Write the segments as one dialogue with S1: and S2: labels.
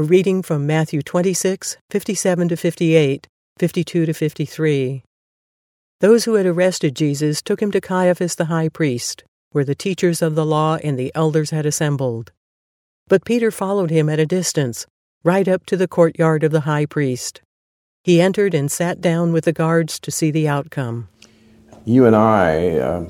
S1: A reading from Matthew 26, 57 to 58, 52 to 53. Those who had arrested Jesus took him to Caiaphas the high priest, where the teachers of the law and the elders had assembled. But Peter followed him at a distance, right up to the courtyard of the high priest. He entered and sat down with the guards to see the outcome.
S2: You and I, uh,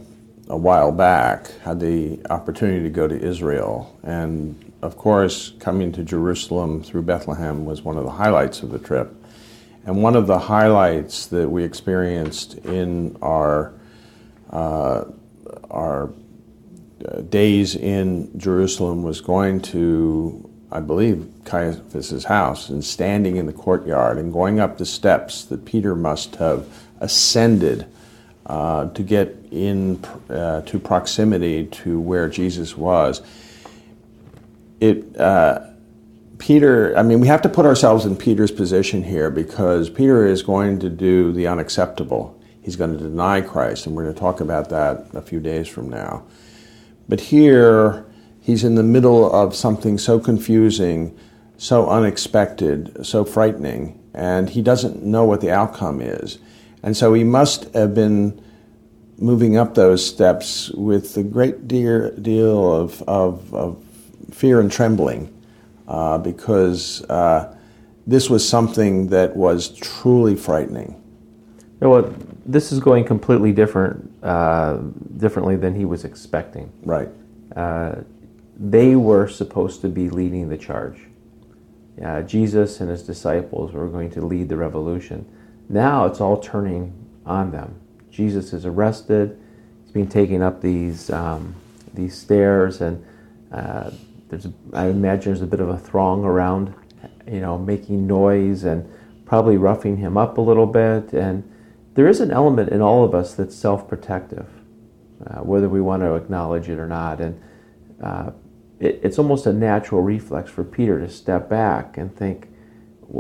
S2: a while back, had the opportunity to go to Israel, and of course, coming to Jerusalem through Bethlehem was one of the highlights of the trip. And one of the highlights that we experienced in our uh, our uh, days in Jerusalem was going to, I believe, Caiaphas's house and standing in the courtyard and going up the steps that Peter must have ascended to get in uh, to proximity to where Jesus was it uh, Peter, I mean, we have to put ourselves in Peter's position here because Peter is going to do the unacceptable. He's going to deny Christ, and we're going to talk about that a few days from now. But here, he's in the middle of something so confusing, so unexpected, so frightening, and he doesn't know what the outcome is. And so he must have been moving up those steps with a great deal of, of, of fear and trembling uh, because uh, this was something that was truly frightening.
S3: Know what? This is going completely different, uh, differently than he was expecting.
S2: Right.
S3: Uh, they were supposed to be leading the charge. Uh, Jesus and his disciples were going to lead the revolution. Now it's all turning on them. Jesus is arrested. He's being taken up these um, these stairs, and uh, there's I imagine there's a bit of a throng around, you know, making noise and probably roughing him up a little bit. And there is an element in all of us that's self-protective, uh, whether we want to acknowledge it or not. And uh, it, it's almost a natural reflex for Peter to step back and think,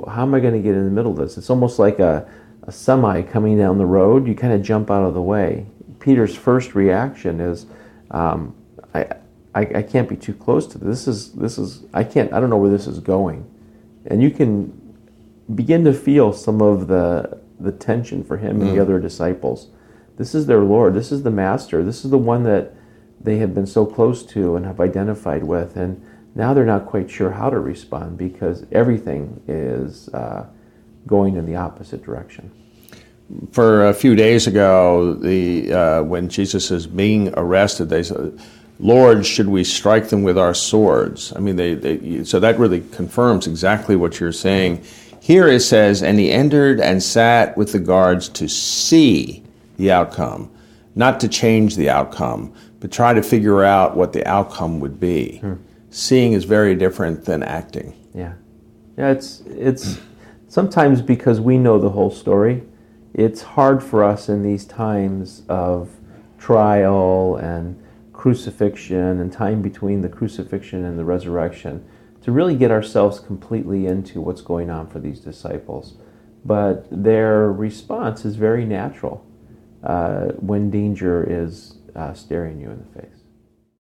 S3: how am I going to get in the middle of this? It's almost like a, a semi coming down the road. You kind of jump out of the way. Peter's first reaction is, um, I, I, I can't be too close to this. this is this is I can't I don't know where this is going, and you can begin to feel some of the the tension for him and the mm. other disciples. This is their Lord. This is the Master. This is the one that they have been so close to and have identified with, and now they're not quite sure how to respond because everything is uh, going in the opposite direction.
S2: For a few days ago, the uh, when Jesus is being arrested, they said Lord, should we strike them with our swords? I mean, they, they, so that really confirms exactly what you're saying. Here it says, and he entered and sat with the guards to see the outcome, not to change the outcome, but try to figure out what the outcome would be. Hmm. Seeing is very different than acting.
S3: Yeah, yeah. It's it's sometimes because we know the whole story. It's hard for us in these times of trial and crucifixion and time between the crucifixion and the resurrection to really get ourselves completely into what's going on for these disciples. But their response is very natural uh, when danger is uh, staring you in the face.